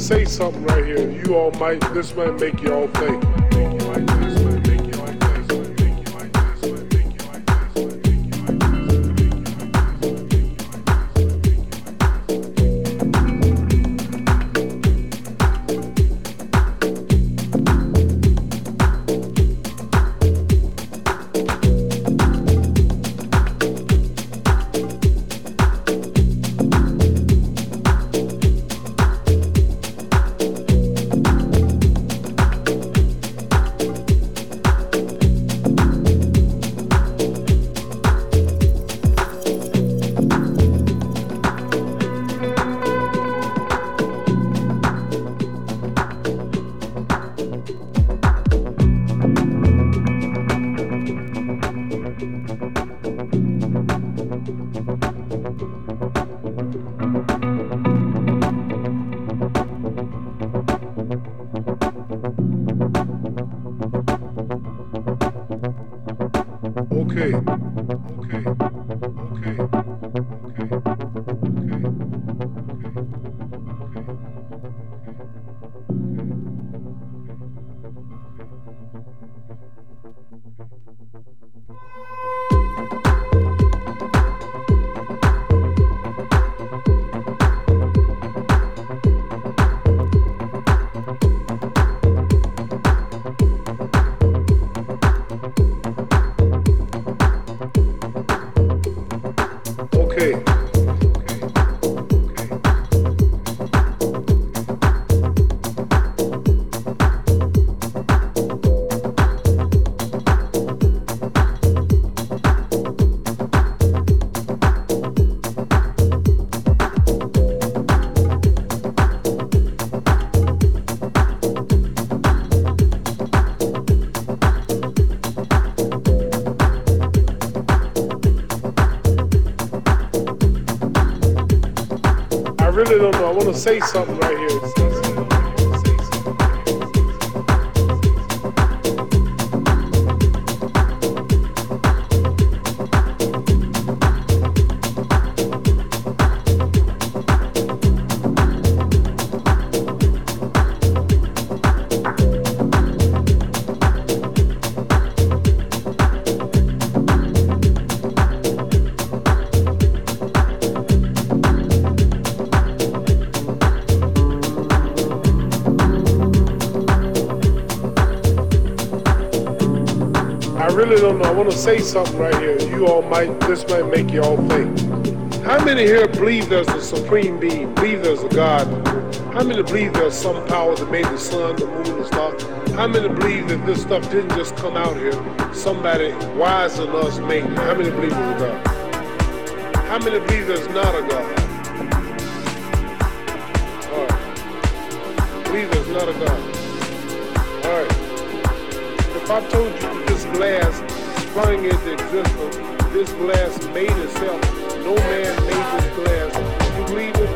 say something right here. You all might, this might make you all think. want to say something right here. Want to say something right here. You all might, this might make you all think. How many here believe there's a supreme being, believe there's a God? How many believe there's some power that made the sun, the moon, the stars? How many believe that this stuff didn't just come out here? Somebody wiser than us made it. How many believe there's a God? How many believe there's not a God? Sprung into existence. This glass made itself. No man made this glass. Would you believe it?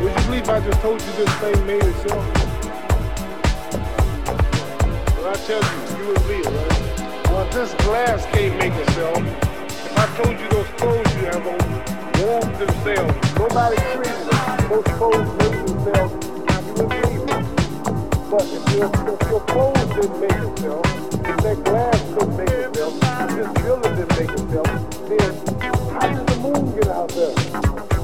Would you believe I just told you this thing made itself? Well, I tell you, you would believe it, right? Well, this glass can't make itself. If I told you those clothes you have on warmed themselves, nobody created them. Those clothes made themselves. But if your, clothes didn't make if that glass couldn't make itself, if this building didn't make itself, then how did the moon get out there?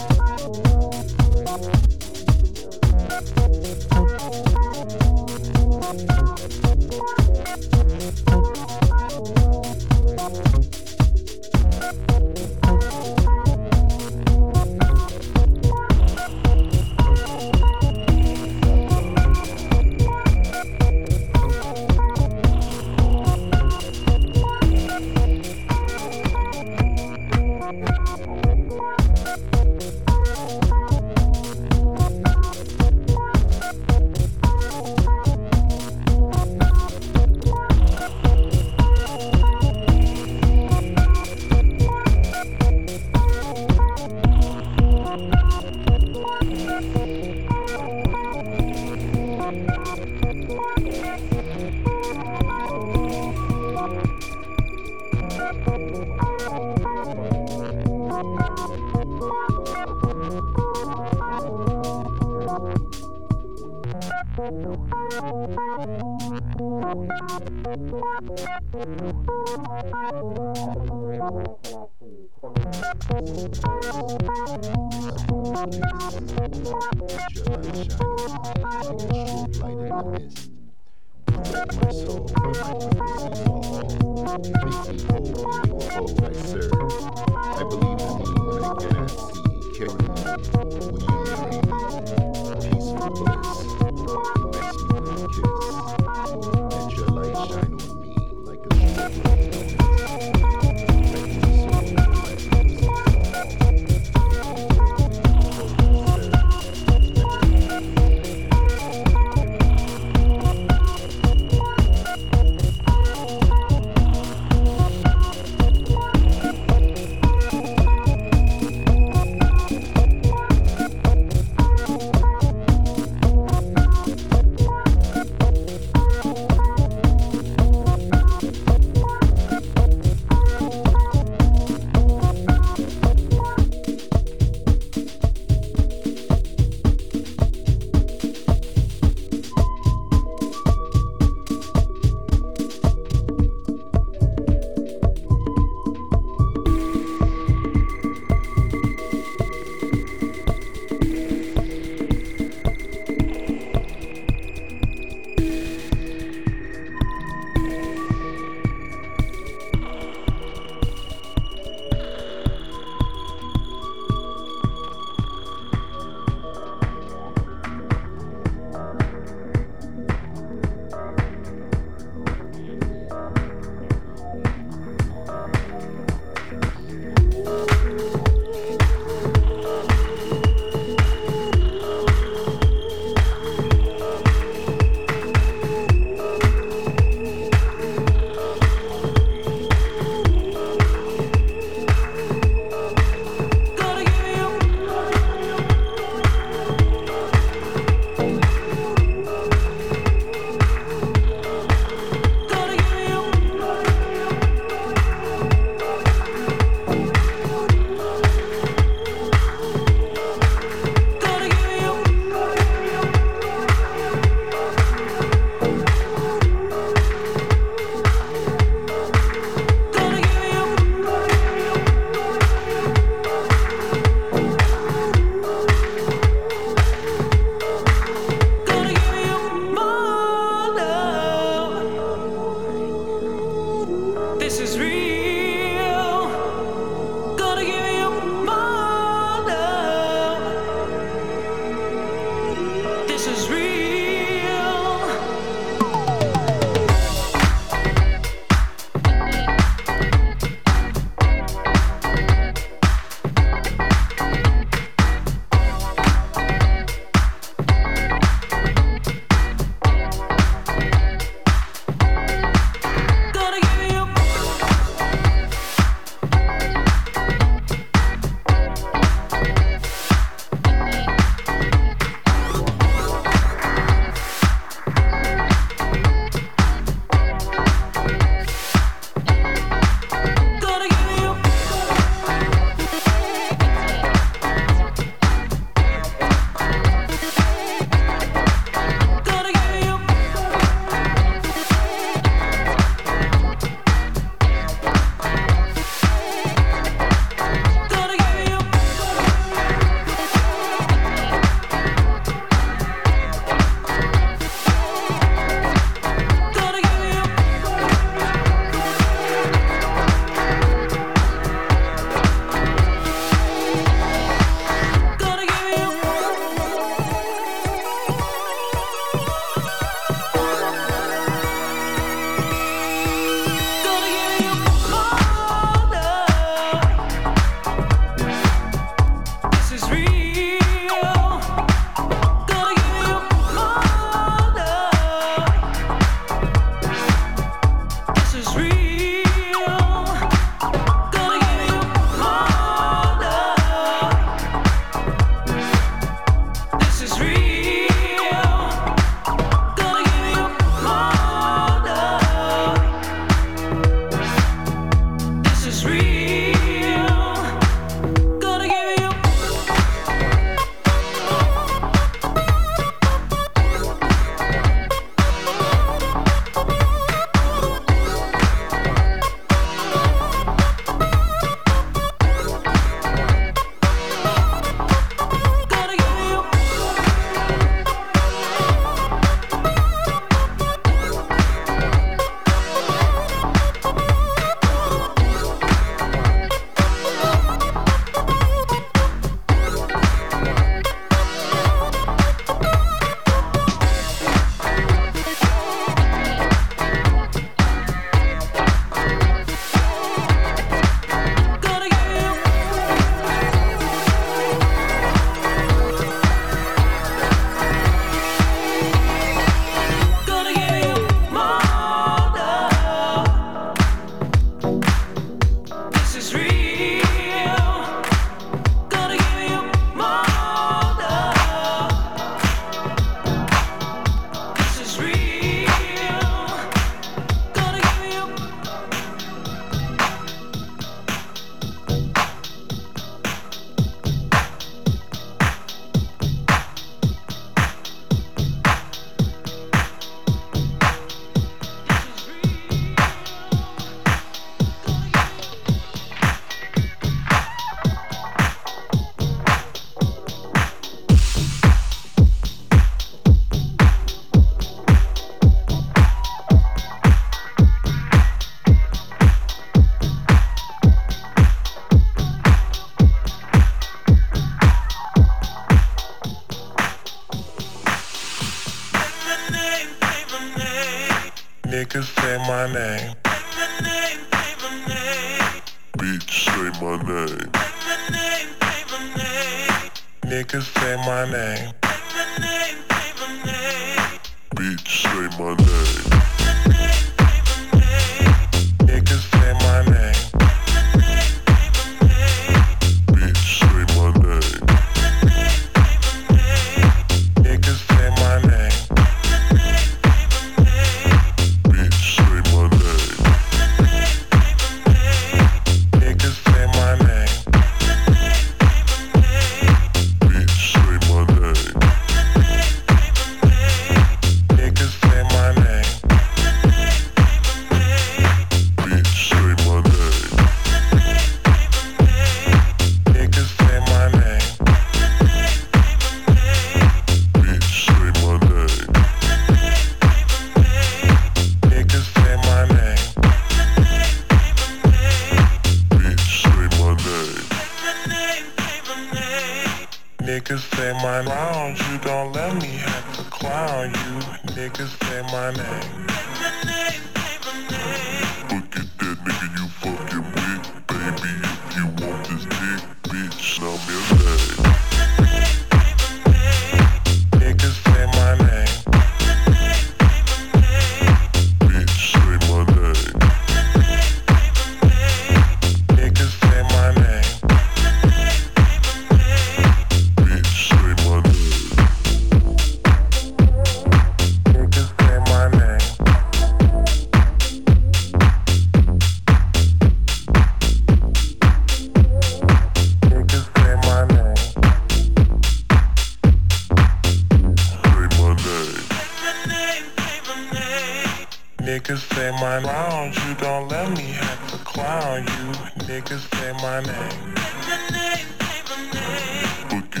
Niggas say my name. you don't let me have to clown you. Niggas say my name. Say my name, say my name.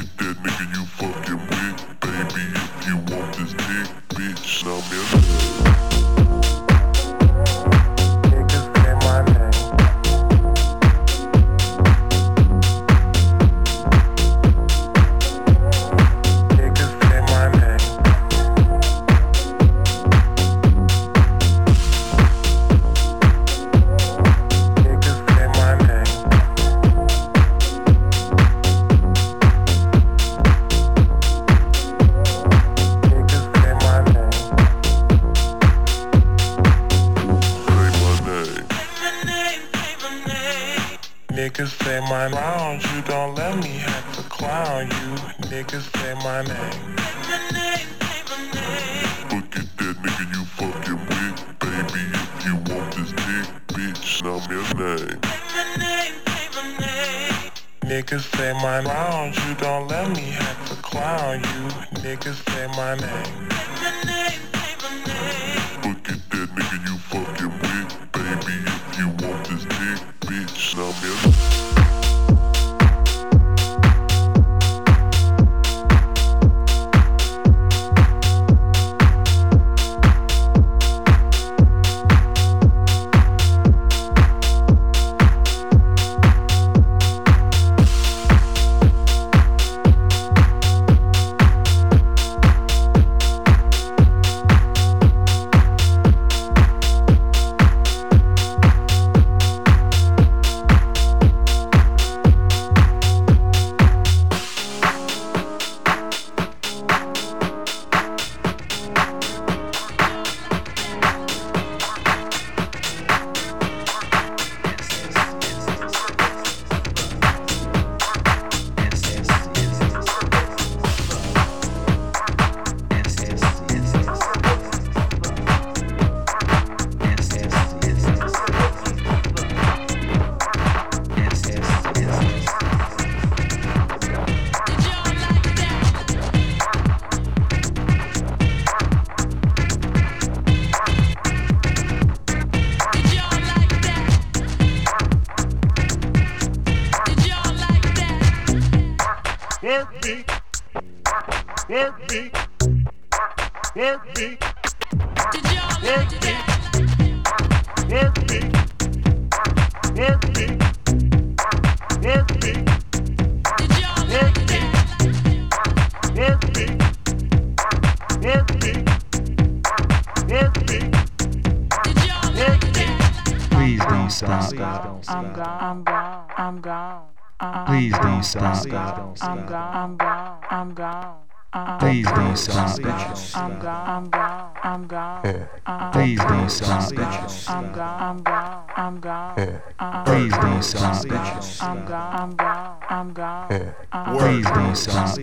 don't stop.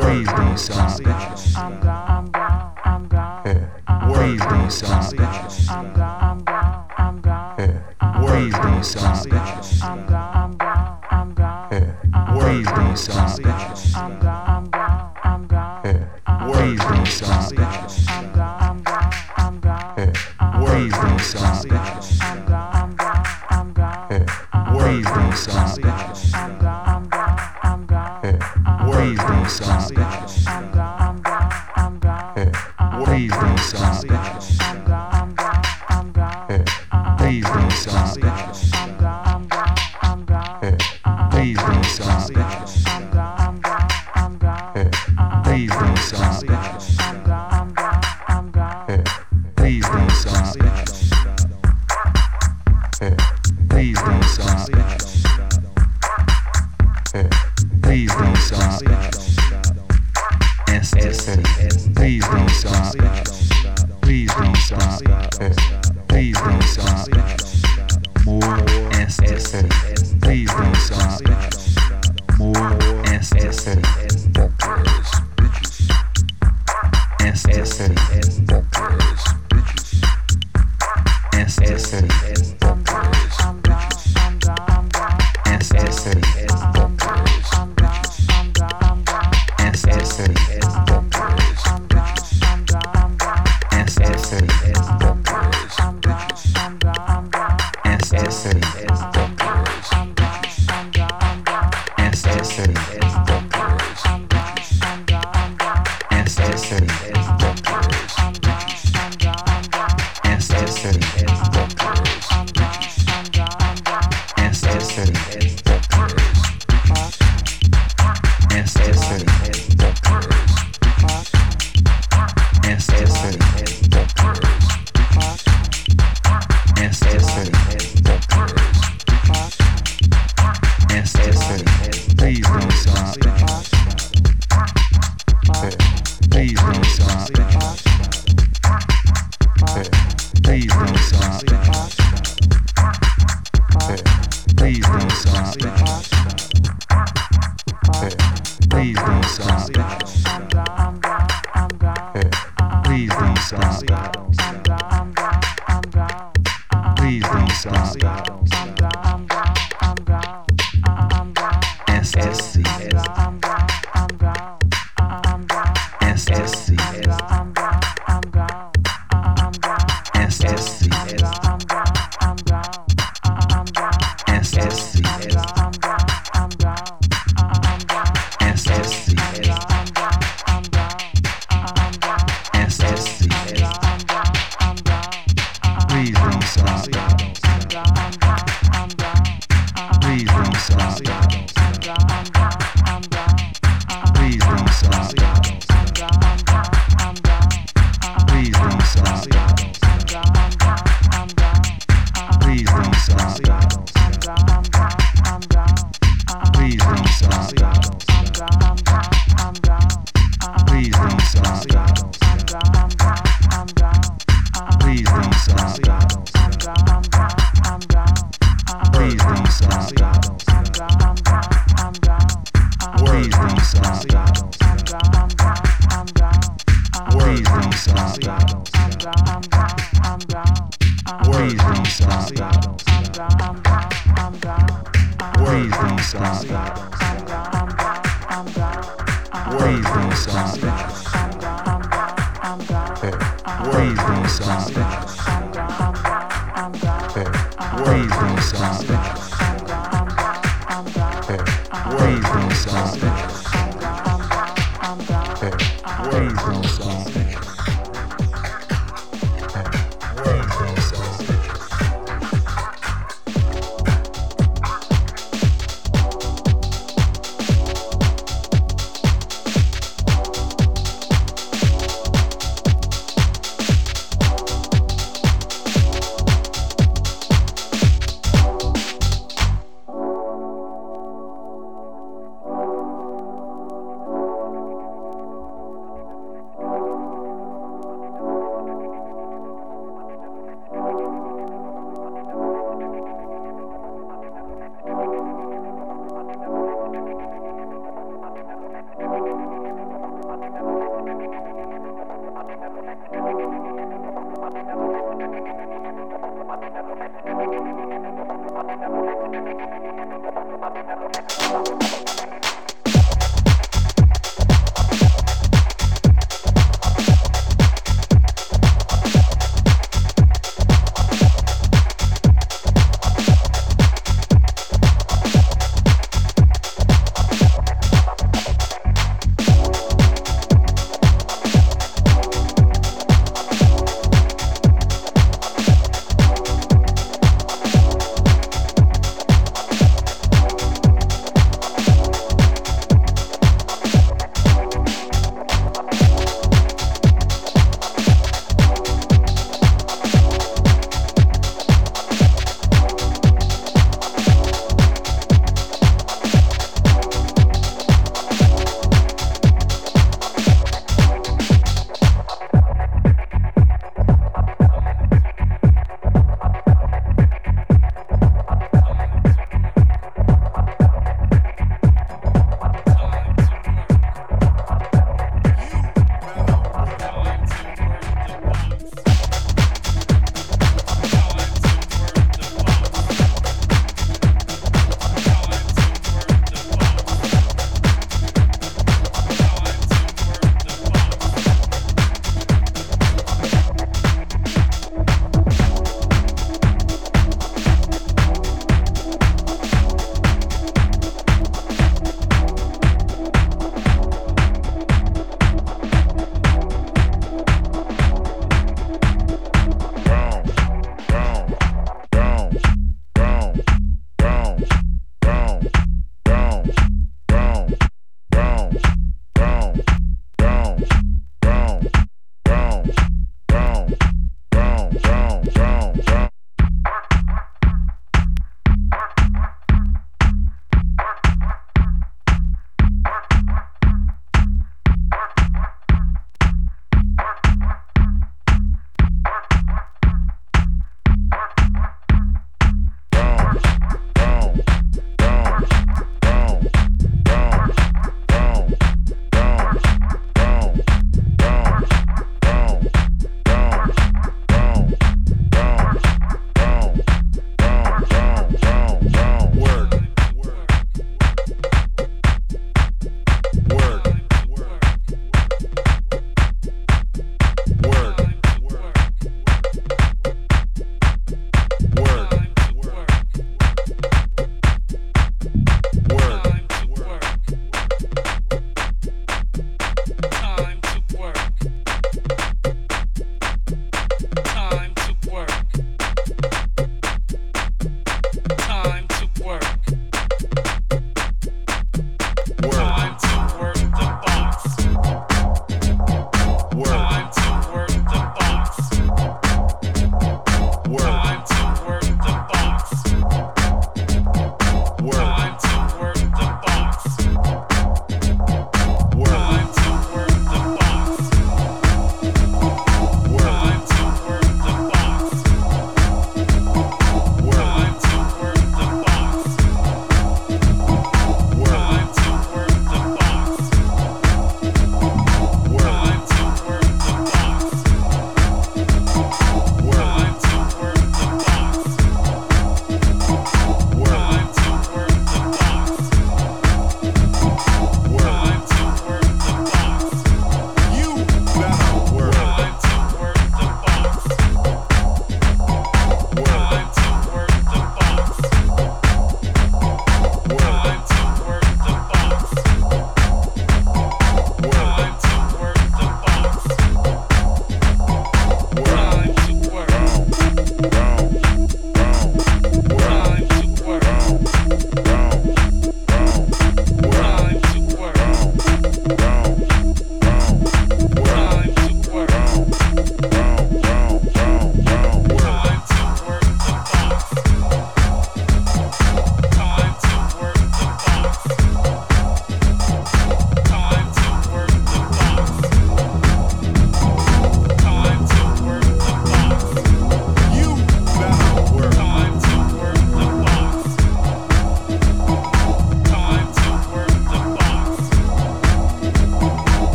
Please don't stop.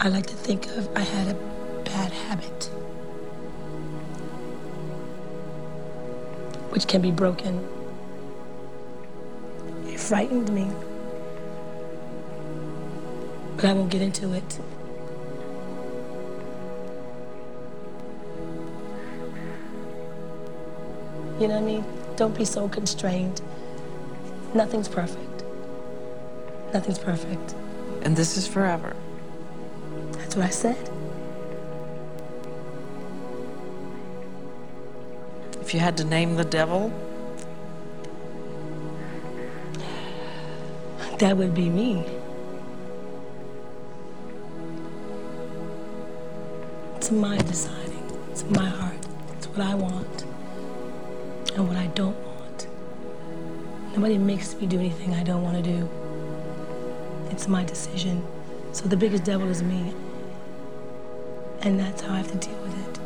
I like to think of I had a bad habit, which can be broken. It frightened me, but I won't get into it. You know what I mean? Don't be so constrained. Nothing's perfect. Nothing's perfect. And this is forever. What I said. If you had to name the devil, that would be me. It's my deciding. It's my heart. It's what I want and what I don't want. Nobody makes me do anything I don't want to do. It's my decision. So the biggest devil is me. And that's how I have to deal with it.